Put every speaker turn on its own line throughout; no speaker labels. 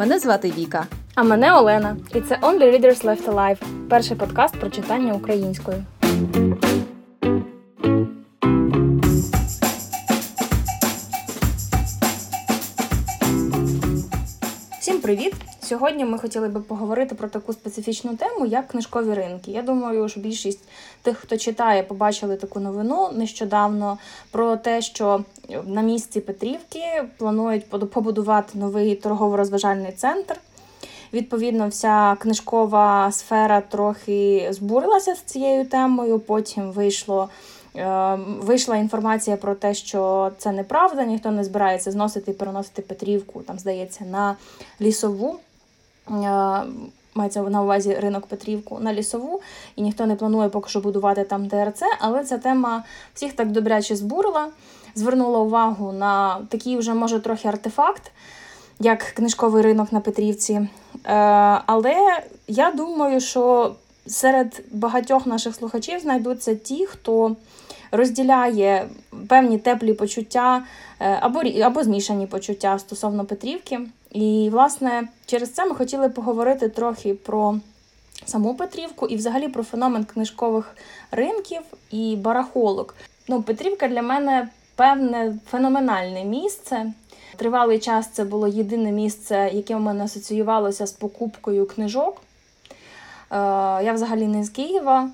Мене звати Віка.
А мене Олена. І це Only Readers Left Alive – перший подкаст про читання українською. Всім привіт! Сьогодні ми хотіли би поговорити про таку специфічну тему, як книжкові ринки. Я думаю, що більшість тих, хто читає, побачили таку новину нещодавно про те, що на місці Петрівки планують побудувати новий торгово-розважальний центр. Відповідно, вся книжкова сфера трохи збурилася з цією темою. Потім вийшло. Е, вийшла інформація про те, що це неправда, ніхто не збирається зносити і переносити Петрівку, там, здається, на лісову. Е, мається на увазі ринок Петрівку на лісову, і ніхто не планує поки що будувати там ДРЦ, але ця тема всіх так добряче збурила, звернула увагу на такий вже, може, трохи артефакт, як книжковий ринок на Петрівці. Е, але я думаю, що серед багатьох наших слухачів знайдуться ті, хто розділяє певні теплі почуття е, або або змішані почуття стосовно Петрівки. І, власне, через це ми хотіли поговорити трохи про саму Петрівку і взагалі про феномен книжкових ринків і барахолок. Ну, Петрівка для мене певне феноменальне місце. Тривалий час це було єдине місце, яке в мене асоціювалося з покупкою книжок. Е, я взагалі не з Києва,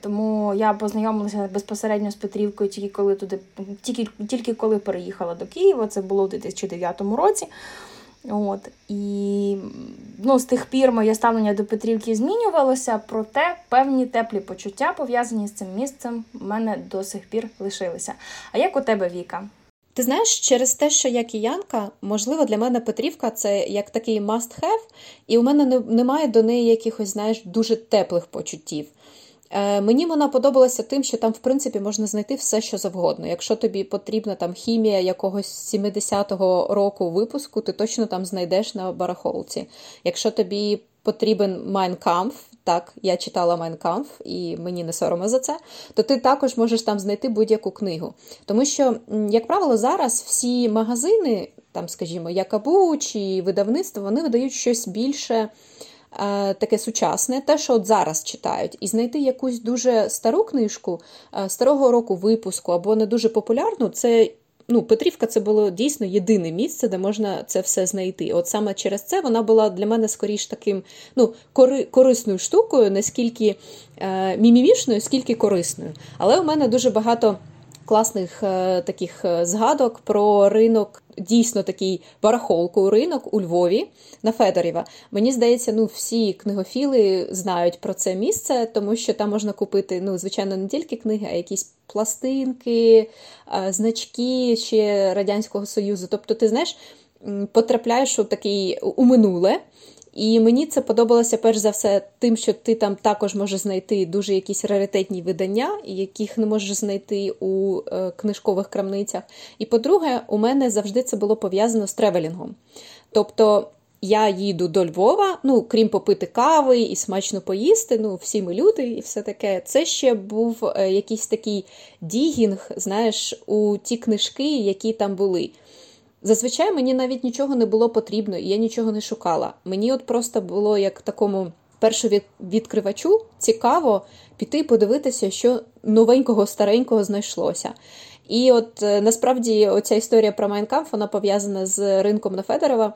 тому я познайомилася безпосередньо з Петрівкою тільки коли туди, тільки, тільки коли переїхала до Києва. Це було у 2009 році. От, І ну, з тих пір моє ставлення до Петрівки змінювалося, проте певні теплі почуття, пов'язані з цим місцем, в мене до сих пір лишилися. А як у тебе, Віка?
Ти знаєш, через те, що я киянка, можливо, для мене Петрівка це як такий must-have, і у мене немає до неї якихось, знаєш, дуже теплих почуттів. Е, Мені вона подобалася тим, що там, в принципі, можна знайти все, що завгодно. Якщо тобі потрібна там хімія якогось 70-го року випуску, ти точно там знайдеш на барахолці. Якщо тобі потрібен Майнкамф, так, я читала Майнкамф, і мені не соромно за це, то ти також можеш там знайти будь-яку книгу. Тому що, як правило, зараз всі магазини, там, скажімо, Якабу чи видавництво, вони видають щось більше. Е, таке сучасне, те, що от зараз читають, і знайти якусь дуже стару книжку е, старого року випуску або не дуже популярну, це ну, Петрівка це було дійсно єдине місце, де можна це все знайти. От саме через це вона була для мене скоріш таким ну, кори, корисною штукою, наскільки е, мімімішною, скільки корисною. Але у мене дуже багато класних е, таких е, згадок про ринок, дійсно такий барахолку ринок у Львові на Федорєва. Мені здається, ну всі книгофіли знають про це місце, тому що там можна купити, ну, звичайно, не тільки книги, а якісь пластинки, е, значки ще Радянського Союзу. Тобто, ти знаєш, потрапляєш у такий у минуле. І мені це подобалося перш за все тим, що ти там також можеш знайти дуже якісь раритетні видання, яких не можеш знайти у е, книжкових крамницях. І по-друге, у мене завжди це було пов'язано з тревелінгом. Тобто я їду до Львова, ну, крім попити кави і смачно поїсти, ну, всі ми люди і все таке. Це ще був е, якийсь такий дігінг, знаєш, у ті книжки, які там були. Зазвичай мені навіть нічого не було потрібно, і я нічого не шукала. Мені от просто було як такому першому відкривачу цікаво піти подивитися, що новенького, старенького знайшлося. І от е, насправді оця історія про Майнкамф, вона пов'язана з ринком на Федорова.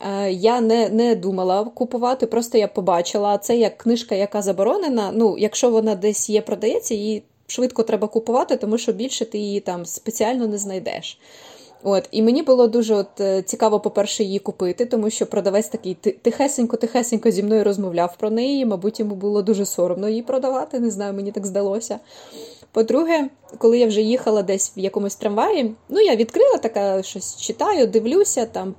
Е, я не не думала купувати, просто я побачила це як книжка, яка заборонена. Ну, якщо вона десь є, продається, її швидко треба купувати, тому що більше ти її там спеціально не знайдеш. От, І мені було дуже от, е, цікаво, по-перше, її купити, тому що продавець такий тихесенько-тихесенько зі мною розмовляв про неї. Мабуть, йому було дуже соромно її продавати. Не знаю, мені так здалося. По-друге, коли я вже їхала десь в якомусь трамваї, ну я відкрила така щось читаю, дивлюся, там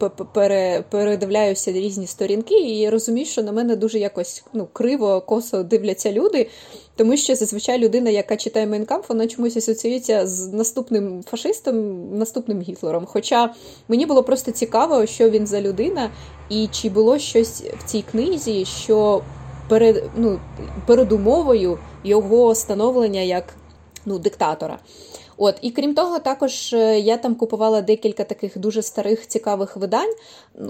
передивляюся різні сторінки, і розумію, що на мене дуже якось ну, криво, косо дивляться люди. Тому що зазвичай людина, яка читає Майнкамп, вона чомусь асоціюється з наступним фашистом, наступним Гітлером. Хоча мені було просто цікаво, що він за людина, і чи було щось в цій книзі, що перед, ну, передумовою його становлення як ну, диктатора. От, І крім того, також е, я там купувала декілька таких дуже старих цікавих видань.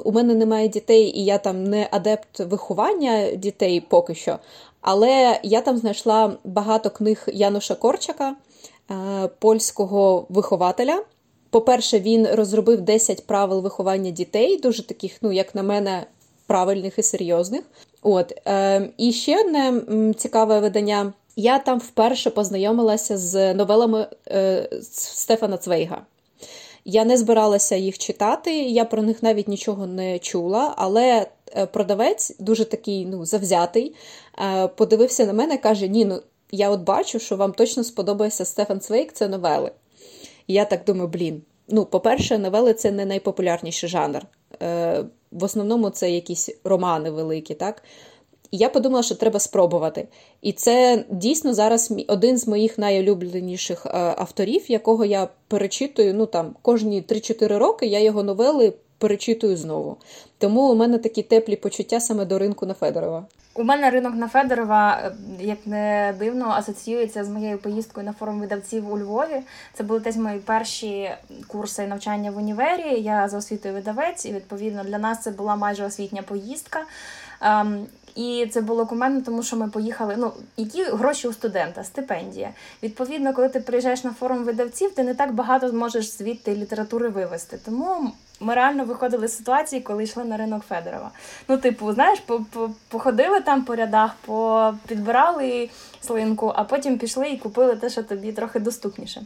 У мене немає дітей, і я там не адепт виховання дітей поки що. Але я там знайшла багато книг Януша Корчака, е, польського вихователя. По-перше, він розробив 10 правил виховання дітей, дуже таких, ну, як на мене, правильних і серйозних. От. Е, І ще одне цікаве видання. Я там вперше познайомилася з новелами е, Стефана Цвейга. Я не збиралася їх читати, я про них навіть нічого не чула, але е, продавець, дуже такий ну, завзятий, е, подивився на мене і каже: Ні, ну я от бачу, що вам точно сподобається Стефан Цвейк, це новели. І я так думаю, блін. Ну, по-перше, новели це не найпопулярніший жанр. Е, В основному це якісь романи великі, так? І я подумала, що треба спробувати. І це дійсно зараз один з моїх найулюбленіших е, авторів, якого я перечитую. Ну там кожні 3-4 роки я його новели перечитую знову. Тому у мене такі теплі почуття саме до ринку на Федорова.
У мене ринок на Федорова, е, як не дивно, асоціюється з моєю поїздкою на форум видавців у Львові. Це були теж мої перші курси навчання в універі. Я за освітою видавець, і відповідно для нас це була майже освітня поїздка. І це було кумедно, тому що ми поїхали. Ну, які гроші у студента, стипендія. Відповідно, коли ти приїжджаєш на форум видавців, ти не так багато зможеш звідти літератури вивезти. Тому ми реально виходили з ситуації, коли йшли на ринок Федорова. Ну, типу, знаєш, походили там по рядах, підбирали слинку, а потім пішли і купили те, що тобі трохи доступніше.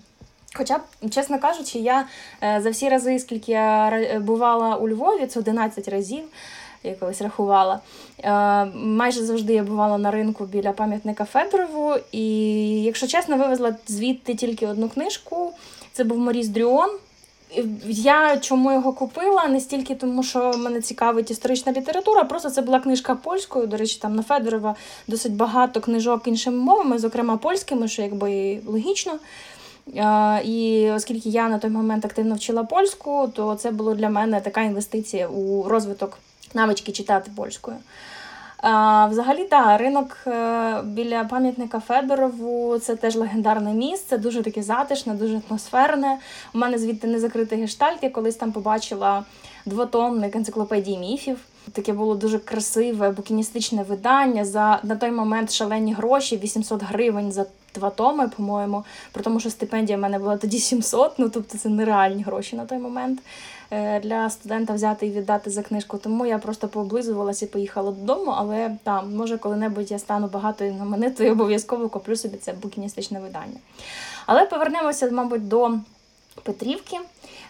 Хоча, чесно кажучи, я е, за всі рази, скільки я бувала у Львові, це 11 разів я колись рахувала. Е, майже завжди я бувала на ринку біля пам'ятника Федорову, і, якщо чесно, вивезла звідти тільки одну книжку. Це був Моріс Дрюон. Я чому його купила? Не стільки тому, що мене цікавить історична література, просто це була книжка польською. До речі, там на Федорова досить багато книжок іншими мовами, зокрема польськими, що якби логічно. І оскільки я на той момент активно вчила польську, то це було для мене така інвестиція у розвиток навички читати польською. Взагалі, так, ринок е, біля пам'ятника Федорову це теж легендарне місце, дуже таке затишне, дуже атмосферне. У мене звідти не закритий гештальт, я колись там побачила двотомник енциклопедії міфів. Таке було дуже красиве, букіністичне видання. За на той момент шалені гроші, 800 гривень за два томи, по-моєму. При тому, що стипендія в мене була тоді 700, ну тобто це нереальні гроші на той момент. Е, для студента взяти і віддати за книжку. Тому я просто пооблизувалася і поїхала додому. Але там, може, коли-небудь я стану багатою знаменитою, обов'язково куплю собі це букіністичне видання. Але повернемося, мабуть, до Петрівки.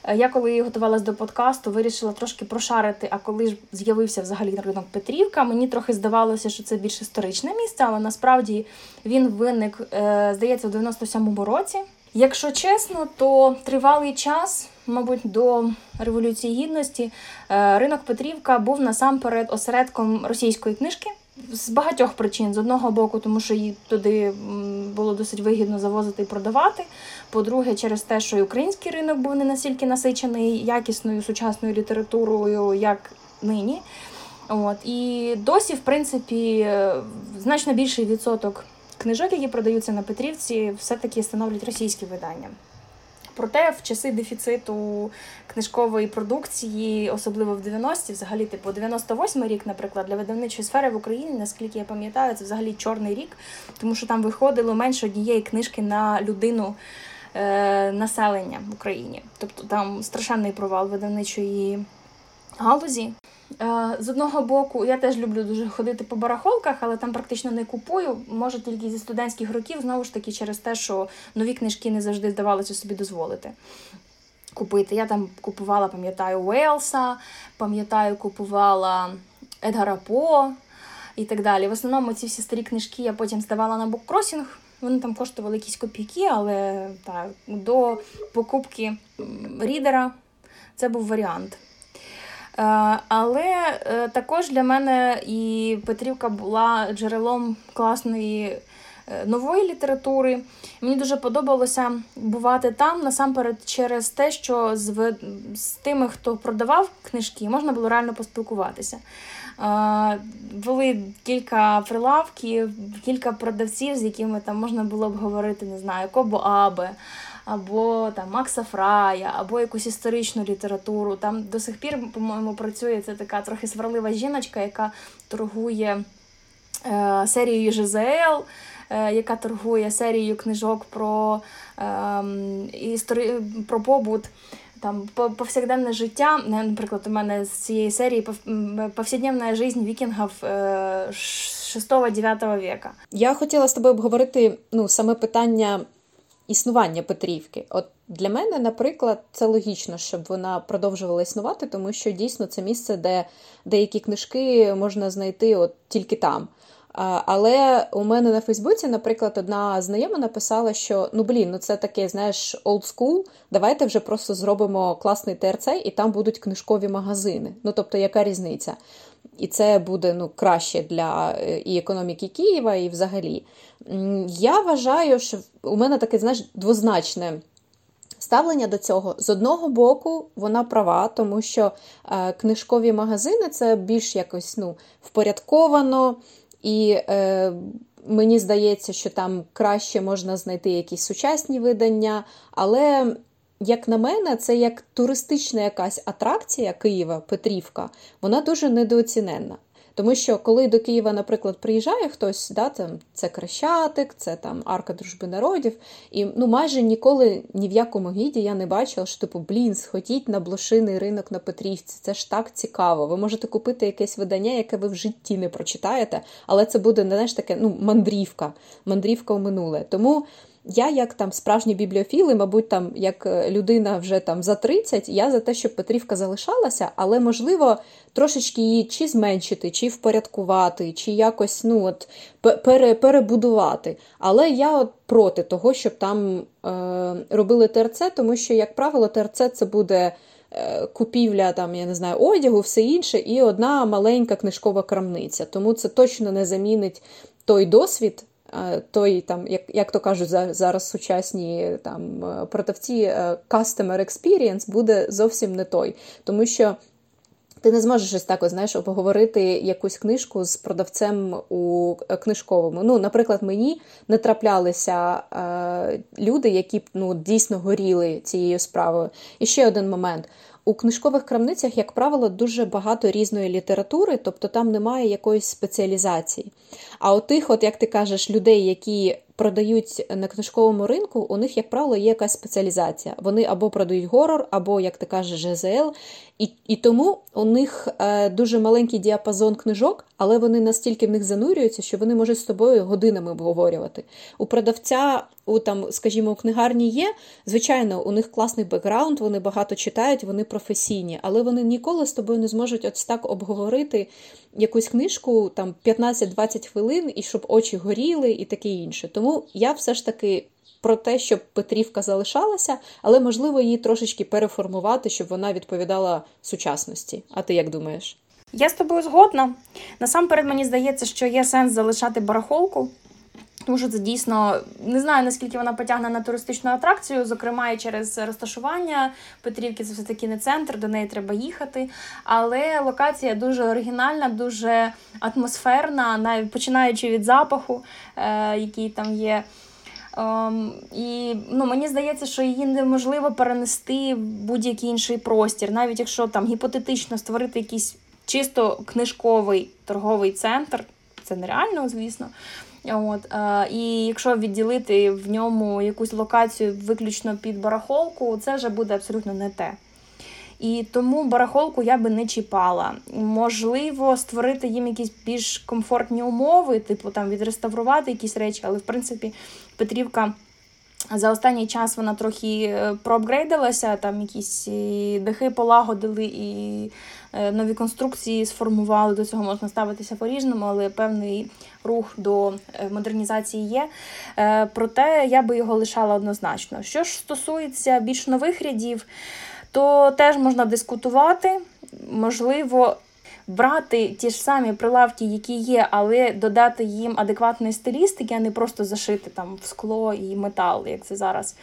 Е, я коли готувалася до подкасту, вирішила трошки прошарити, а коли ж з'явився взагалі ринок Петрівка, мені трохи здавалося, що це більш історичне місце, але насправді він виник, е, здається, у 97-му році. Якщо чесно, то тривалий час, мабуть, до Революції Гідності, е, ринок Петрівка був насамперед осередком російської книжки. З багатьох причин з одного боку, тому що її туди було досить вигідно завозити і продавати. По-друге, через те, що і український ринок був не настільки насичений якісною сучасною літературою, як нині. От І досі, в принципі, е, значно більший відсоток книжок, які продаються на Петрівці, все-таки становлять російські видання. Проте в часи дефіциту книжкової продукції, особливо в 90-ті, взагалі, типу 98-й рік, наприклад, для видавничої сфери в Україні, наскільки я пам'ятаю, це взагалі чорний рік, тому що там виходило менше однієї книжки на людину е, населення в Україні. Тобто там страшенний провал видавничої галузі. Е, з одного боку, я теж люблю дуже ходити по барахолках, але там практично не купую. Може тільки зі студентських років, знову ж таки, через те, що нові книжки не завжди здавалося собі дозволити. Купити. Я там купувала, пам'ятаю, Уейлса, пам'ятаю, купувала Едгара По і так далі. В основному ці всі старі книжки я потім здавала на буккросінг. Вони там коштували якісь копійки, але так, до покупки рідера це був варіант. Е, але е, також для мене і Петрівка була джерелом класної е, нової літератури. Мені дуже подобалося бувати там насамперед через те, що з, з тими, хто продавав книжки, можна було реально поспілкуватися. Були кілька прилавків, кілька продавців, з якими там можна було б говорити, не знаю, Кобо Абе або там Макса Фрая, або якусь історичну літературу. Там до сих пір, по-моєму, працює це така трохи сварлива жіночка, яка торгує е, серією ЖЗЛ. Е, яка торгує серією книжок про е, історі... про побут там повсякденне життя. Наприклад, у мене з цієї серії повсякденна життя вікінгів 6-9 века.
Я хотіла з тобою обговорити ну, саме питання існування Петрівки. От для мене, наприклад, це логічно, щоб вона продовжувала існувати, тому що дійсно це місце, де деякі книжки можна знайти от тільки там. Але у мене на Фейсбуці, наприклад, одна знайома написала, що ну блін, ну це таке, знаєш, old school, Давайте вже просто зробимо класний ТРЦ, і там будуть книжкові магазини. Ну тобто, яка різниця? І це буде ну, краще для е, і економіки Києва, і взагалі. Я вважаю, що у мене таке, знаєш, двозначне. Ставлення до цього з одного боку вона права, тому що е, книжкові магазини це більш якось ну, впорядковано, і е, мені здається, що там краще можна знайти якісь сучасні видання. Але, як на мене, це як туристична якась атракція Києва, Петрівка, вона дуже недооціненна. Тому що коли до Києва, наприклад, приїжджає хтось, да, там, це Крещатик, це там Арка Дружби народів, і ну майже ніколи ні в якому гіді я не бачила, що типу, блін, сходіть на блошиний ринок на Петрівці. Це ж так цікаво. Ви можете купити якесь видання, яке ви в житті не прочитаєте, але це буде знаєш, таке ну, мандрівка, мандрівка у минуле. Тому. Я, як там справжні бібліофіли, мабуть, там як е, людина вже там за 30, я за те, щоб Петрівка залишалася, але можливо трошечки її чи зменшити, чи впорядкувати, чи якось ну от пере, перебудувати. Але я от проти того, щоб там е, робили ТРЦ, тому що, як правило, ТРЦ це буде. Е, купівля там, я не знаю, одягу, все інше, і одна маленька книжкова крамниця. Тому це точно не замінить той досвід, той, там, як як то кажуть, зараз сучасні там продавці е, customer experience буде зовсім не той. Тому що ти не зможеш ось так, знаєш, обговорити якусь книжку з продавцем у е, книжковому. Ну, наприклад, мені не траплялися е, люди, які ну, дійсно горіли цією справою. І ще один момент. У книжкових крамницях, як правило, дуже багато різної літератури, тобто там немає якоїсь спеціалізації. А у тих, от як ти кажеш, людей, які продають на книжковому ринку, у них, як правило, є якась спеціалізація. Вони або продають горор, або, як ти кажеш, ЖЗЛ. І і тому у них е, дуже маленький діапазон книжок, але вони настільки в них занурюються, що вони можуть з тобою годинами обговорювати. У продавця, у там, скажімо, у книгарні є. Звичайно, у них класний бекграунд, вони багато читають, вони професійні, але вони ніколи з тобою не зможуть ось так обговорити якусь книжку там 15-20 хвилин, і щоб очі горіли, і таке інше. Тому я все ж таки. Про те, щоб Петрівка залишалася, але можливо її трошечки переформувати, щоб вона відповідала сучасності. А ти як думаєш?
Я з тобою згодна. Насамперед мені здається, що є сенс залишати барахолку. Тому що це дійсно не знаю наскільки вона потягне на туристичну атракцію, зокрема і через розташування Петрівки, це все таки не центр, до неї треба їхати. Але локація дуже оригінальна, дуже атмосферна, навіть починаючи від запаху, е, який там є. Um, і ну, мені здається, що її неможливо перенести в будь-який інший простір, навіть якщо там гіпотетично створити якийсь чисто книжковий торговий центр, це нереально, звісно. От, е, І якщо відділити в ньому якусь локацію виключно під барахолку, це вже буде абсолютно не те. І тому барахолку я би не чіпала. Можливо, створити їм якісь більш комфортні умови, типу там відреставрувати якісь речі, але в принципі Петрівка. За останній час вона трохи е, проапгрейдилася, там якісь е, дахи полагодили і е, нові конструкції сформували. До цього можна ставитися по-різному, але певний рух до модернізації є. Проте я би його лишала однозначно. Що ж стосується більш нових рядів, то теж можна дискутувати. Можливо, брати ті ж самі прилавки, які є, але додати їм адекватної стилістики, а не просто зашити там в скло і метал, як це зараз.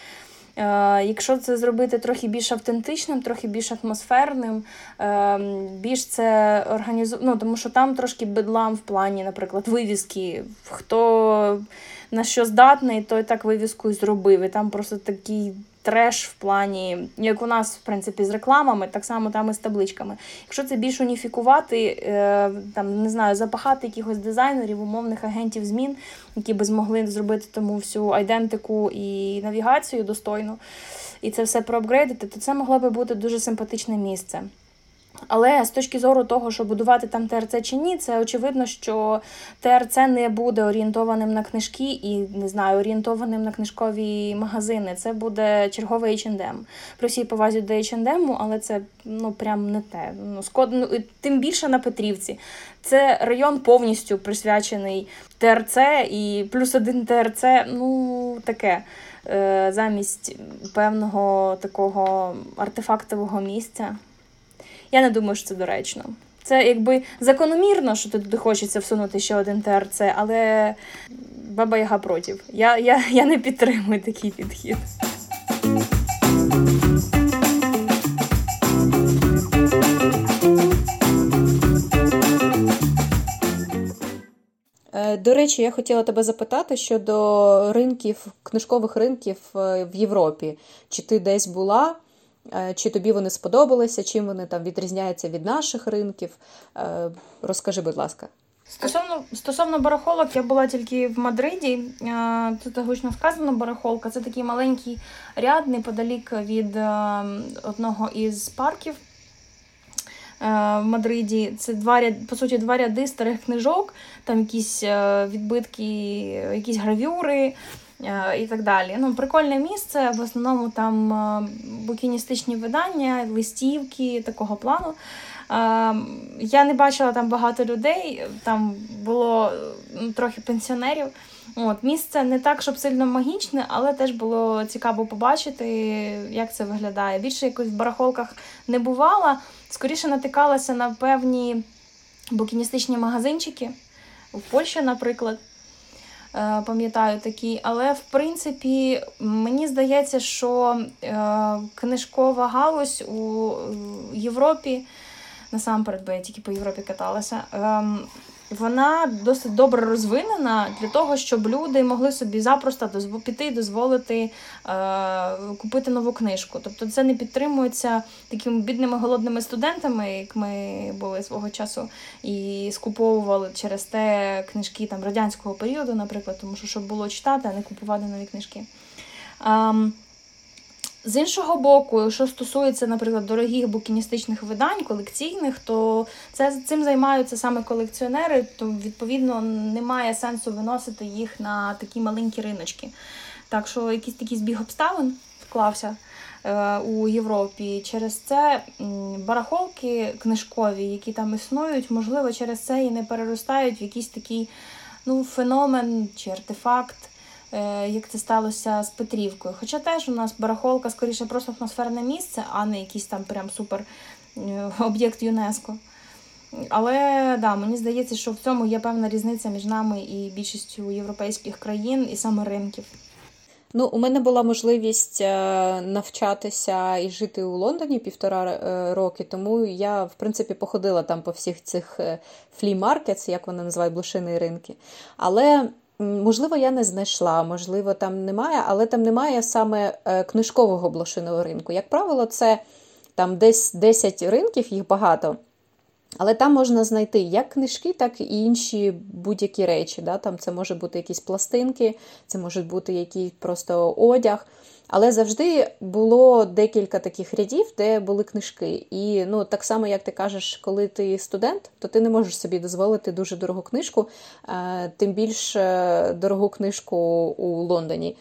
Е, якщо це зробити трохи більш автентичним, трохи більш атмосферним, е, більш це організу... ну, тому що там трошки бедлам в плані, наприклад, вивіски. Хто на що здатний, той так вивіску і зробив. І там просто такий треш в плані, як у нас, в принципі, з рекламами, так само там і з табличками. Якщо це більш уніфікувати, е, там, не знаю, запахати якихось дизайнерів, умовних агентів змін, які би змогли зробити тому всю айдентику і навігацію достойну, і це все проапгрейдити, то це могло би бути дуже симпатичне місце. Але з точки зору того, що будувати там ТРЦ чи ні, це очевидно, що ТРЦ не буде орієнтованим на книжки і не знаю, орієнтованим на книжкові магазини. Це буде черговий H&M. При всій повазі до H&M, але це ну прям не те. Ну, скод... ну, Тим більше на Петрівці. Це район повністю присвячений ТРЦ і плюс один ТРЦ, ну таке. Е, замість певного такого артефактового місця. Я не думаю, що це доречно. Це якби закономірно, що туди хочеться всунути ще один ТРЦ, але баба Яга проти. Я, я, Я не підтримую такий підхід.
Е, до речі, я хотіла тебе запитати щодо ринків, книжкових ринків е, в Європі. Чи ти десь була? Е, чи тобі вони сподобалися, чим вони там відрізняються від наших ринків? Е, розкажи, будь ласка.
Стосовно стосовно барахолок, я була тільки в Мадриді. Е, тут гучно сказано барахолка. Це такий маленький ряд неподалік від одного із парків в Мадриді. Це два ряд, по суті, два ряди старих книжок, там якісь відбитки, якісь гравюри. Е, і так далі. Ну, Прикольне місце, в основному там е, букіністичні видання, листівки такого плану. Е, я не бачила там багато людей, там було ну, трохи пенсіонерів. От, Місце не так, щоб сильно магічне, але теж було цікаво побачити, як це виглядає. Більше якось в барахолках не бувала, скоріше натикалася на певні букіністичні магазинчики в Польщі, наприклад. Е, пам'ятаю такі. Але в принципі мені здається, що е, книжкова галузь у Європі, насамперед, бо я тільки по Європі каталася. Вона досить добре розвинена для того, щоб люди могли собі запросто піти і дозволити е, купити нову книжку. Тобто це не підтримується такими бідними голодними студентами, як ми були свого часу, і скуповували через те книжки там радянського періоду, наприклад, тому що щоб було читати, а не купувати нові книжки. Е, з іншого боку, що стосується, наприклад, дорогих букіністичних видань, колекційних, то це цим займаються саме колекціонери, то відповідно немає сенсу виносити їх на такі маленькі риночки. Так що якийсь такий збіг обставин склався е, у Європі. Через це барахолки книжкові, які там існують, можливо, через це і не переростають в якийсь такий ну, феномен чи артефакт. Е, як це сталося з Петрівкою. Хоча теж у нас барахолка скоріше просто атмосферне місце, а не якийсь там прям супер е, об'єкт ЮНЕСКО. Але да, мені здається, що в цьому є певна різниця між нами і більшістю європейських країн і саме ринків.
Ну, у мене була можливість е, навчатися і жити у Лондоні півтора роки, тому я, в принципі, походила там по всіх цих флі-маркетс, як вони називають блошині ринки. Але Можливо, я не знайшла, можливо, там немає, але там немає саме е, книжкового блошиного ринку. Як правило, це там десь 10 ринків, їх багато. Але там можна знайти як книжки, так і інші будь-які речі. Да? Там Це можуть бути якісь пластинки, це може бути якийсь просто одяг. Але завжди було декілька таких рядів, де були книжки. І ну, так само, як ти кажеш, коли ти студент, то ти не можеш собі дозволити дуже дорогу книжку, е, тим більш дорогу книжку у Лондоні.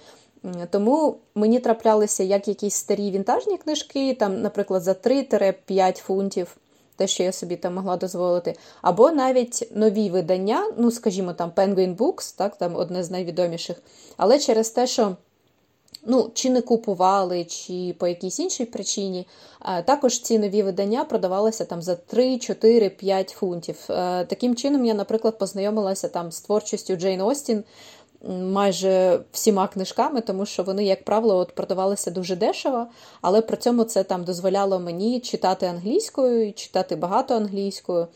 Тому мені траплялися як якісь старі вінтажні книжки, там, наприклад, за 3-5 фунтів, те, що я собі там могла дозволити, або навіть нові видання, ну, скажімо, там Penguin Books, так, там одне з найвідоміших, але через те, що ну, чи не купували, чи по якійсь іншій причині. Також ці нові видання продавалися там за 3, 4, 5 фунтів. Е, таким чином, я, наприклад, познайомилася там з творчістю Джейн Остін. Майже всіма книжками, тому що вони, як правило, от продавалися дуже дешево, але при цьому це там дозволяло мені читати англійською, читати багато англійською.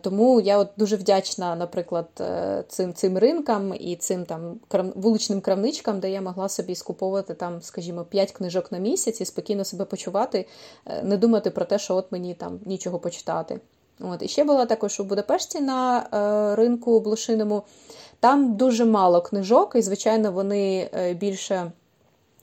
Тому я от дуже вдячна, наприклад, е, цим цим ринкам і цим там вуличним крамничкам, де я могла собі скуповувати там, скажімо, 5 книжок на місяць і спокійно себе почувати, е, не думати про те, що от мені там нічого почитати. От. І ще була також у Будапешті на е, ринку блошиному. Там дуже мало книжок, і, звичайно, вони е, більше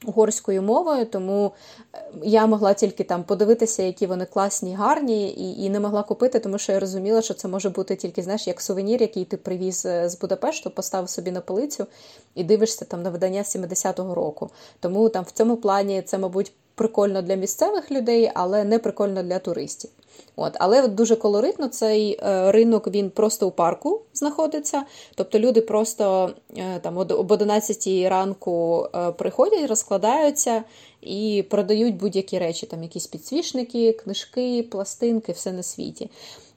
угорською мовою, тому е, я могла тільки там подивитися, які вони класні, гарні, і і не могла купити, тому що я розуміла, що це може бути тільки знаєш, як сувенір, який ти привіз е, з Будапешту, поставив собі на полицю і дивишся там на видання 70-го року. Тому там в цьому плані це, мабуть, прикольно для місцевих людей, але не прикольно для туристів. От, Але дуже колоритно цей е, ринок він просто у парку знаходиться. Тобто люди просто е, там об 11 ранку е, приходять, розкладаються і продають будь-які речі, там якісь підсвічники, книжки, пластинки, все на світі.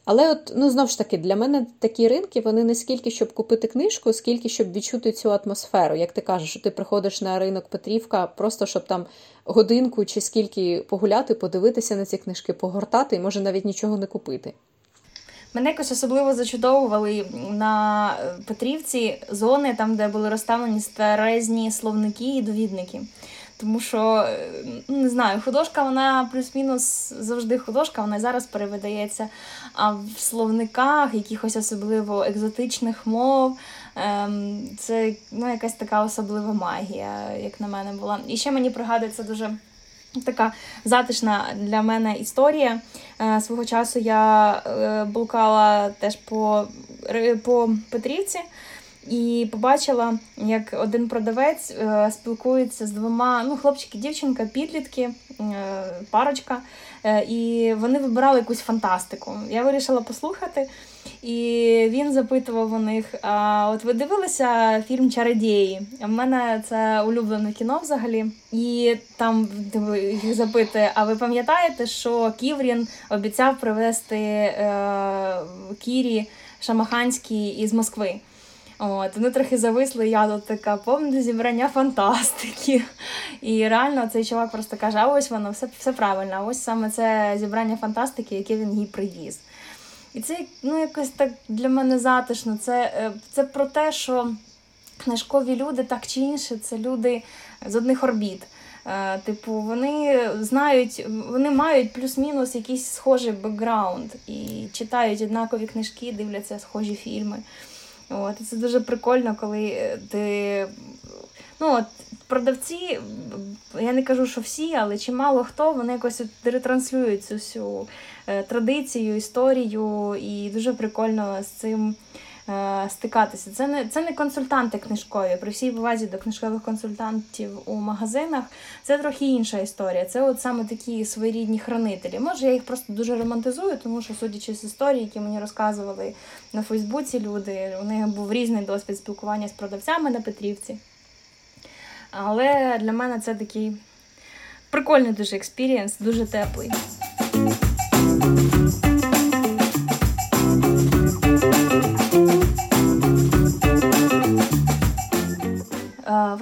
Але от, ну знову ж таки, для мене такі ринки вони не скільки щоб купити книжку, скільки щоб відчути цю атмосферу. Як ти кажеш, що ти приходиш на ринок Петрівка, просто щоб там годинку чи скільки погуляти, подивитися на ці книжки, погортати і може навіть нічого не купити.
Мене якось особливо зачудовували на Петрівці зони, там, де були розставлені старезні словники і довідники. Тому що ну, не знаю, художка, вона плюс-мінус завжди художка, вона зараз перевидається. А в словниках якихось особливо екзотичних мов ем, це ну, якась така особлива магія, як на мене була. І ще мені пригадується дуже. Така затишна для мене історія. Е, свого часу я е, блукала теж по по Петрівці, і побачила, як один продавець е, спілкується з двома ну, хлопчик і дівчинка, підлітки, е, парочка, е, і вони вибирали якусь фантастику. Я вирішила послухати, і він запитував у них: а от ви дивилися фільм Чародії? У мене це улюблене кіно взагалі. І там їх запитує: а ви пам'ятаєте, що Ківрін обіцяв привезти е, Кірі Шамаханський із Москви? От, Вони трохи зависли, я тут така повне зібрання фантастики. І реально цей чувак просто каже: а ось воно, все все правильно, ось саме це зібрання фантастики, яке він їй привіз. І це ну, якось так для мене затишно. Це, е, Це про те, що книжкові люди так чи інше, це люди з одних орбіт. Е, типу, вони знають, вони мають плюс-мінус якийсь схожий бекграунд і читають однакові книжки, дивляться схожі фільми. От, Це дуже прикольно, коли ти. Ну, от, Продавці, я не кажу, що всі, але чимало хто вони якось ретранслюють цю всю е, традицію, історію, і дуже прикольно з цим е, стикатися. Це не це не консультанти книжкові. При всій повазі до книжкових консультантів у магазинах це трохи інша історія. Це от саме такі своєрідні хранителі. Може, я їх просто дуже романтизую, тому що, судячи з історії, які мені розказували на Фейсбуці, люди, у них був різний досвід спілкування з продавцями на Петрівці. Але для мене це такий прикольний дуже experience, дуже теплий.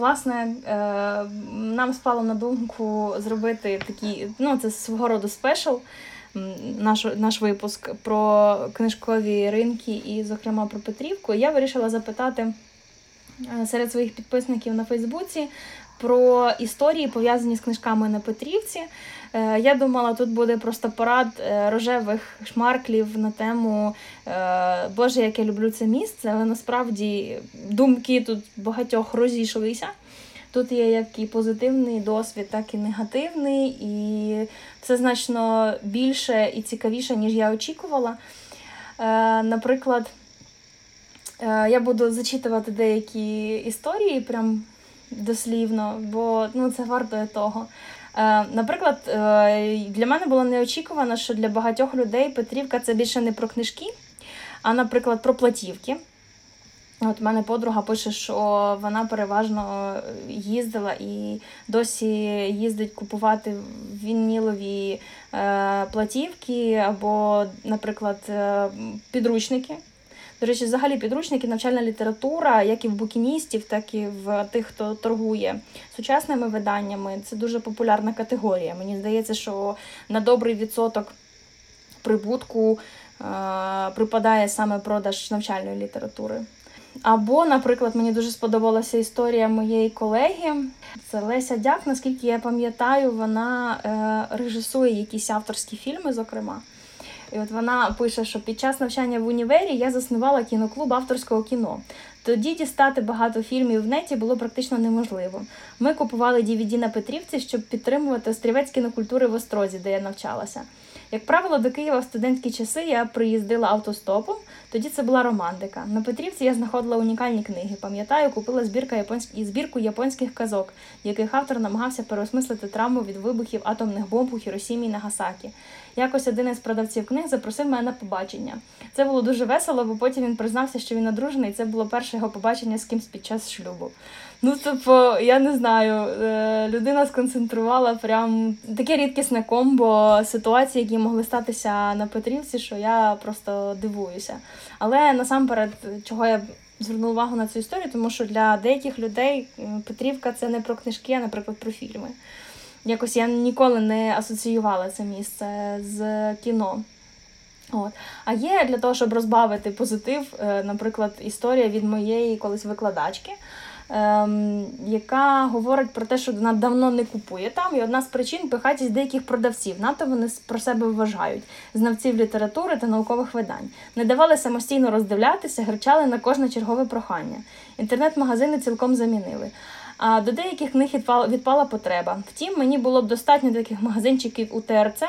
Власне, е, нам спало на думку зробити такий, ну, це свого роду спешл, наш наш випуск про книжкові ринки і, зокрема, про Петрівку. Я вирішила запитати е, серед своїх підписників на Фейсбуці про історії, пов'язані з книжками на Петрівці. Е, я думала, тут буде просто парад е, рожевих шмарклів на тему е, Боже, як я люблю це місце, але насправді думки тут багатьох розійшлися. Тут є як і позитивний досвід, так і негативний, і це значно більше і цікавіше, ніж я очікувала. Наприклад, я буду зачитувати деякі історії прям дослівно, бо ну, це варто того. Е, наприклад, е, для мене було неочікувано, що для багатьох людей Петрівка це більше не про книжки, а, наприклад, про платівки. От мене подруга пише, що вона переважно їздила і досі їздить купувати вінілові е, платівки або, наприклад, підручники. До речі, взагалі підручники, навчальна література, як і в букіністів, так і в тих, хто торгує сучасними виданнями. Це дуже популярна категорія. Мені здається, що на добрий відсоток прибутку припадає саме продаж навчальної літератури. Або, наприклад, мені дуже сподобалася історія моєї колеги. Це Леся Дяк. Наскільки я пам'ятаю, вона е, режисує якісь авторські фільми, зокрема. І от вона пише, що під час навчання в універі я заснувала кіноклуб авторського кіно. Тоді дістати багато фільмів в неті було практично неможливо. Ми купували DVD на Петрівці, щоб підтримувати острівець кінокультури в Острозі, де я навчалася. Як правило, до Києва в студентські часи я приїздила автостопом. Тоді це була романтика. На Петрівці я знаходила унікальні книги. Пам'ятаю, купила збірка японськ... збірку японських казок, в яких автор намагався переосмислити травму від вибухів атомних бомб у Хіросімі і Нагасакі. Якось один із продавців книг запросив мене на побачення. Це було дуже весело, бо потім він признався, що він одружений, і це було перше його побачення з кимсь під час шлюбу. Ну, типу, я не знаю, е, людина сконцентрувала прям таке рідкісне комбо ситуацій, які могли статися на Петрівці, що я просто дивуюся. Але насамперед, чого я звернула увагу на цю історію, тому що для деяких людей Петрівка це не про книжки, а наприклад, про фільми. Якось я ніколи не асоціювала це місце з кіно. От. А є для того, щоб розбавити позитив, е, наприклад, історія від моєї колись викладачки яка говорить про те, що вона давно не купує там. І одна з причин пихатість деяких продавців. Надто вони про себе вважають, знавців літератури та наукових видань. Не давали самостійно роздивлятися, гричали на кожне чергове прохання. Інтернет-магазини цілком замінили. А до деяких книг відпала потреба. Втім, мені було б достатньо таких магазинчиків у ТРЦ,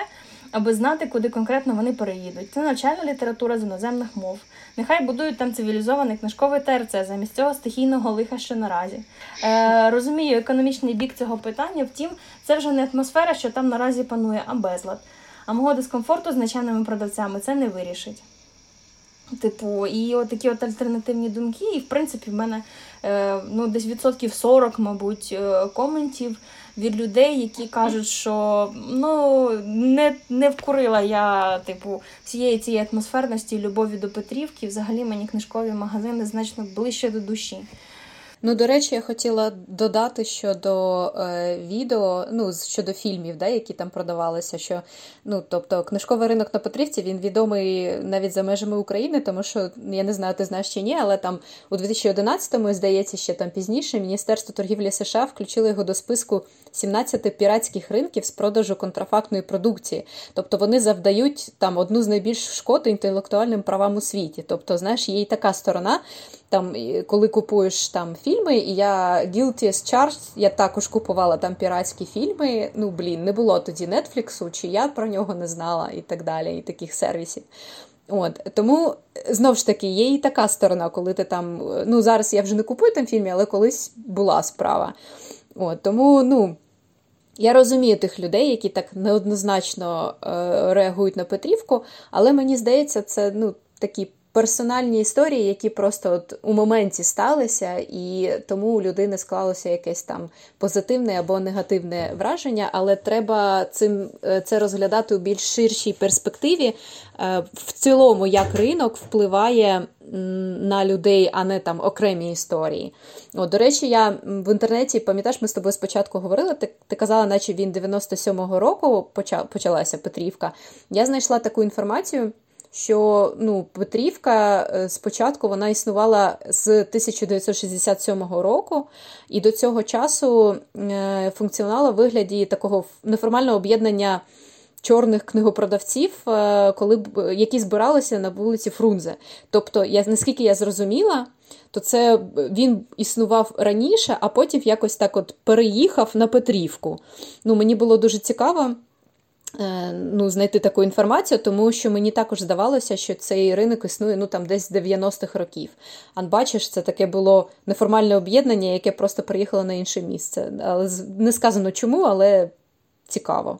аби знати, куди конкретно вони переїдуть. Це навчальна література з іноземних мов. Нехай будують там цивілізований книжковий ТРЦ замість цього стихійного лиха, що наразі. Е, Розумію, економічний бік цього питання, втім, це вже не атмосфера, що там наразі панує, а безлад. А мого дискомфорту з начальними продавцями це не вирішить. Типу, і от такі от альтернативні думки, і в принципі в мене е, ну, десь відсотків 40, мабуть, е, коментів від людей, які кажуть, що ну не не вкурила я, типу, всієї цієї атмосферності, любові до Петрівки. Взагалі мені книжкові магазини значно ближче до душі.
Ну, до речі, я хотіла додати щодо е, відео, ну, щодо фільмів, да, які там продавалися. що, ну, Тобто, книжковий ринок на Петрівці він відомий навіть за межами України, тому що я не знаю, ти знаєш чи ні, але там у 2011-му, здається, ще там пізніше Міністерство торгівлі США включило його до списку 17 піратських ринків з продажу контрафактної продукції. Тобто вони завдають там одну з найбільш шкод інтелектуальним правам у світі. Тобто, знаєш, є і така сторона там, коли купуєш там фільми, і я Guilty as Charged, я також купувала там піратські фільми. Ну, блін, не було тоді Нетфліксу, чи я про нього не знала, і так далі, і таких сервісів. От Тому, знову ж таки, є і така сторона, коли ти там. Ну, зараз я вже не купую там фільми, але колись була справа. От, Тому, ну. Я розумію тих людей, які так неоднозначно е, реагують на Петрівку, але мені здається, це ну, такі персональні історії, які просто от у моменті сталися, і тому у людини склалося якесь там позитивне або негативне враження, але треба цим е, це розглядати у більш ширшій перспективі. Е, в цілому, як ринок впливає на людей, а не там окремі історії. От, До речі, я в інтернеті, пам'ятаєш, ми з тобою спочатку говорили, ти, ти казала, наче він 97-го року почалася Петрівка. Я знайшла таку інформацію що ну, Петрівка е, спочатку вона існувала з 1967 року, і до цього часу е, функціонувала в вигляді такого неформального об'єднання чорних книгопродавців, е, коли які збиралися на вулиці Фрунзе. Тобто, я наскільки я зрозуміла, то це він існував раніше, а потім якось так от переїхав на Петрівку. Ну, Мені було дуже цікаво. Е, ну, знайти таку інформацію, тому що мені також здавалося, що цей ринок існує ну, там, десь з 90-х років. А бачиш, це таке було неформальне об'єднання, яке просто приїхало на інше місце. Але Не сказано чому, але цікаво.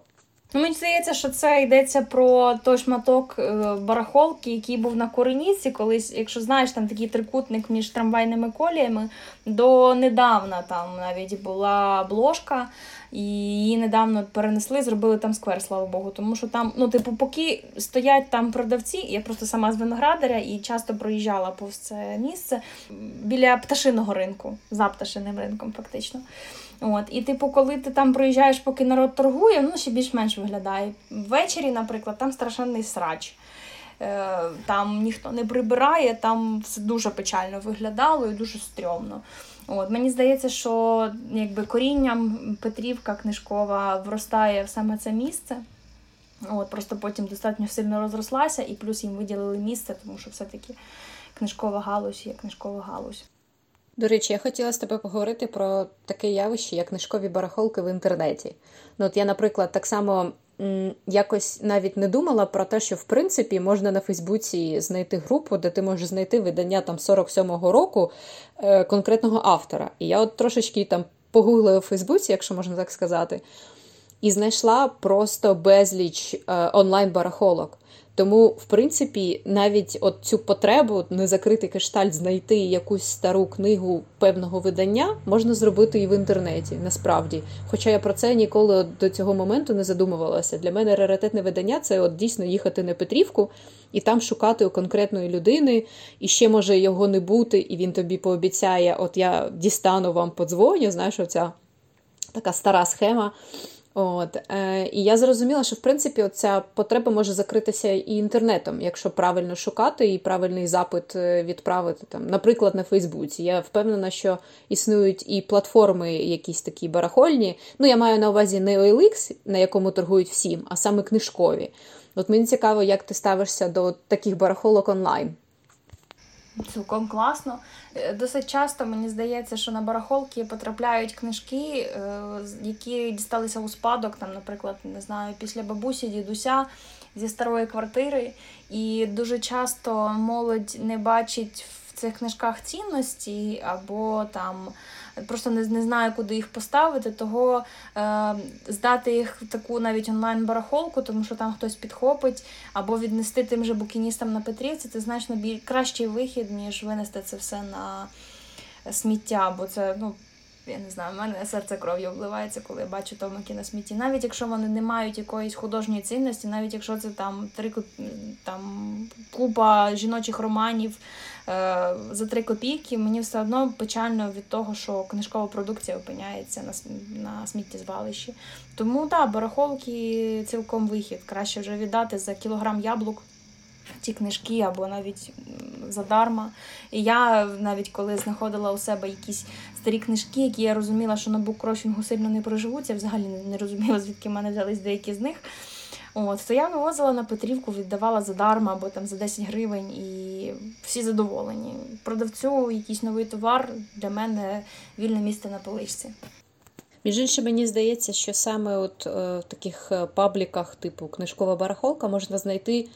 Ну, Мені здається, що це йдеться про той шматок е, барахолки, який був на Кореніці, колись, якщо знаєш, там такий трикутник між трамвайними коліями, до недавна там навіть була бложка. І її недавно перенесли, зробили там сквер, слава Богу. Тому що там, ну, типу, поки стоять там продавці, я просто сама з виноградаря і часто проїжджала повз це місце біля пташиного ринку, за пташиним ринком, фактично. От, І, типу, коли ти там проїжджаєш, поки народ торгує, ну ще більш-менш виглядає. Ввечері, наприклад, там страшенний срач. е, там ніхто не прибирає, там все дуже печально виглядало і дуже стрьомно. От, Мені здається, що якби корінням Петрівка книжкова вростає в саме це місце. От, Просто потім достатньо сильно розрослася, і плюс їм виділили місце, тому що все-таки книжкова галузь є книжкова галузь.
До речі, я хотіла з тобою поговорити про таке явище, як книжкові барахолки в інтернеті. Ну, от Я, наприклад, так само якось навіть не думала про те, що в принципі можна на Фейсбуці знайти групу, де ти можеш знайти видання там 47-го року е, конкретного автора. І я от трошечки там погуглила в Фейсбуці, якщо можна так сказати, і знайшла просто безліч е, онлайн-барахолок. Тому, в принципі, навіть от цю потребу незакритий кришталь знайти якусь стару книгу певного видання можна зробити і в інтернеті, насправді. Хоча я про це ніколи до цього моменту не задумувалася. Для мене раритетне видання це от дійсно їхати на Петрівку і там шукати у конкретної людини, і ще може його не бути, і він тобі пообіцяє: от я дістану вам подзвоню, знаєш, оця така стара схема. От е, І я зрозуміла, що в принципі ця потреба може закритися і інтернетом, якщо правильно шукати і правильний запит е, відправити там, наприклад, на Фейсбуці. Я впевнена, що існують і платформи, якісь такі барахольні. Ну, я маю на увазі не OLX, на якому торгують всім, а саме книжкові. От мені цікаво, як ти ставишся до таких барахолок онлайн.
Цілком класно. Е, досить часто мені здається, що на барахолки потрапляють книжки, е, які дісталися у спадок, там, наприклад, не знаю, після бабусі, дідуся зі старої квартири. І дуже часто молодь не бачить в цих книжках цінності або там просто не не знаю, куди їх поставити, того е, здати їх в таку навіть онлайн-барахолку, тому що там хтось підхопить, або віднести тим же букіністам на Петрівці, це значно біль... кращий вихід, ніж винести це все на сміття, бо це, ну. Я не знаю, в мене серце кров'ю обливається, коли я бачу томики на смітті. Навіть якщо вони не мають якоїсь художньої цінності, навіть якщо це там три там купа жіночих романів Е, за три копійки, мені все одно печально від того, що книжкова продукція опиняється на на сміттєзвалищі. Тому так, барахолки цілком вихід. Краще вже віддати за кілограм яблук. Ті книжки або навіть задарма. І я навіть коли знаходила у себе якісь старі книжки, які я розуміла, що на буккрофінгу сильно не проживуться, взагалі не розуміла, звідки в мене взялись деякі з них. От, То я вивозила на Петрівку, віддавала задарма або там за 10 гривень, і всі задоволені. Продавцю якийсь новий товар для мене вільне місце на поличці.
Між іншим, мені здається, що саме от е, в таких е, пабліках, типу книжкова барахолка, можна знайти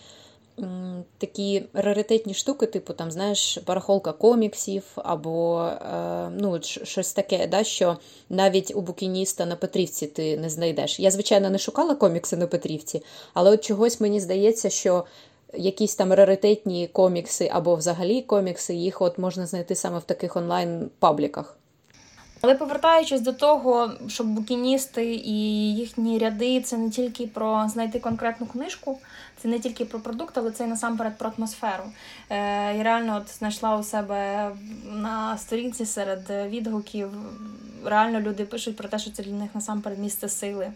такі раритетні штуки, типу, там, знаєш, барахолка коміксів або е, ну, щось таке, да, що навіть у букініста на Петрівці ти не знайдеш. Я, звичайно, не шукала комікси на Петрівці, але от чогось мені здається, що. Якісь там раритетні комікси або взагалі комікси, їх от можна знайти саме в таких онлайн-пабліках.
Але повертаючись до того, що букіністи і їхні ряди це не тільки про знайти конкретну книжку, це не тільки про продукт, але це і насамперед про атмосферу. Е, Я реально от знайшла у себе на сторінці серед відгуків. Реально люди пишуть про те, що це для них насамперед місце сили.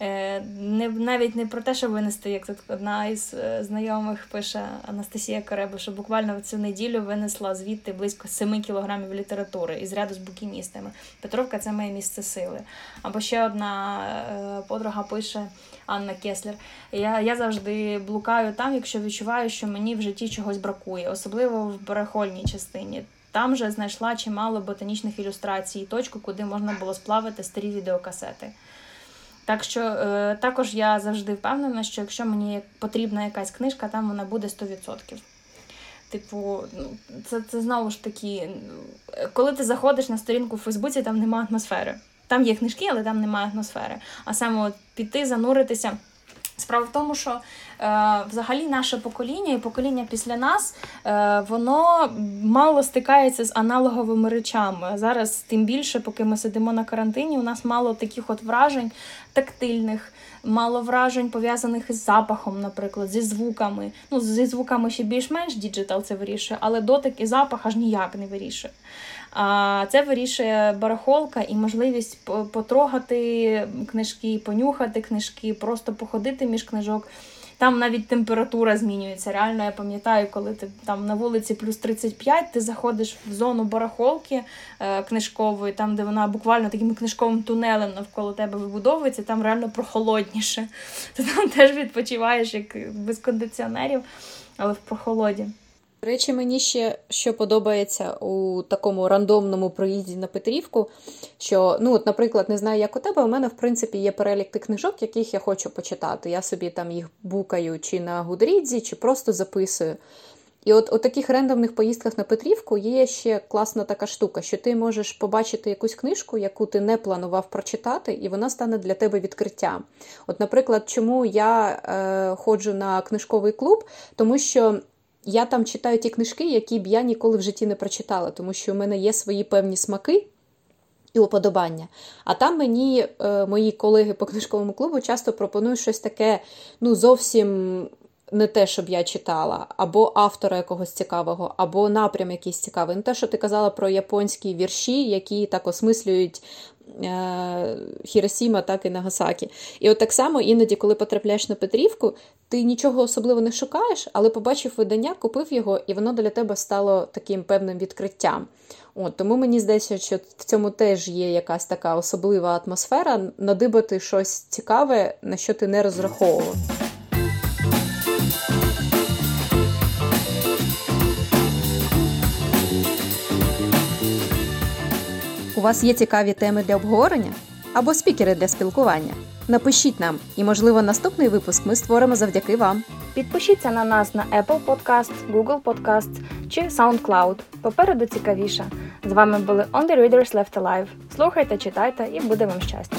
Е, не навіть не про те, що винести, як тут одна із е, знайомих пише Анастасія Кареба, що буквально в цю неділю винесла звідти близько 7 кілограмів літератури із ряду з букіністами. Петровка це моє місце сили. Або ще одна е, подруга пише Анна Кеслер. Я я завжди блукаю там, якщо відчуваю, що мені в житті чогось бракує, особливо в барахольній частині. Там же знайшла чимало ботанічних ілюстрацій, точку, куди можна було сплавити старі відеокасети. Так що е, також я завжди впевнена, що якщо мені потрібна якась книжка, там вона буде 100%. Типу, ну, це це знову ж таки, коли ти заходиш на сторінку в Фейсбуці, там немає атмосфери. Там є книжки, але там немає атмосфери. А саме от піти, зануритися. Справа в тому, що е, взагалі наше покоління і покоління після нас е, воно мало стикається з аналоговими речами. Зараз, тим більше, поки ми сидимо на карантині, у нас мало таких от вражень тактильних, мало вражень пов'язаних із запахом, наприклад, зі звуками. Ну, зі звуками ще більш-менш digital це вирішує, але дотик і запах аж ніяк не вирішує. А це вирішує барахолка і можливість потрогати книжки, понюхати книжки, просто походити між книжок. Там навіть температура змінюється. Реально, я пам'ятаю, коли ти там на вулиці плюс 35, ти заходиш в зону барахолки е, книжкової, там, де вона буквально таким книжковим тунелем навколо тебе вибудовується, там реально прохолодніше. Ти там теж відпочиваєш як без кондиціонерів, але в прохолоді.
До речі, мені ще що подобається у такому рандомному проїзді на Петрівку, що, ну, от, наприклад, не знаю, як у тебе, у мене, в принципі, є перелік тих книжок, яких я хочу почитати. Я собі там їх букаю чи на Гудрідзі, чи просто записую. І от у таких рандомних поїздках на Петрівку є ще класна така штука, що ти можеш побачити якусь книжку, яку ти не планував прочитати, і вона стане для тебе відкриттям. От, наприклад, чому я е, ходжу на книжковий клуб, тому що. Я там читаю ті книжки, які б я ніколи в житті не прочитала, тому що у мене є свої певні смаки і уподобання. А там мені е, мої колеги по книжковому клубу часто пропонують щось таке, ну, зовсім не те, щоб я читала, або автора якогось цікавого, або напрям якийсь цікавий. Не те, що ти казала про японські вірші, які так осмислюють Хіросіма, так і Нагасакі. І от так само іноді, коли потрапляєш на Петрівку, ти нічого особливо не шукаєш, але побачив видання, купив його, і воно для тебе стало таким певним відкриттям. От, Тому мені здається, що в цьому теж є якась така особлива атмосфера надибати щось цікаве, на що ти не розраховував. У вас є цікаві теми для обговорення або спікери для спілкування? Напишіть нам, і, можливо, наступний випуск ми створимо завдяки вам.
Підпишіться на нас на Apple Podcast, Google Podcasts чи SoundCloud. Попереду цікавіше. З вами були On the Readers Left Alive. Слухайте, читайте і буде вам щастя!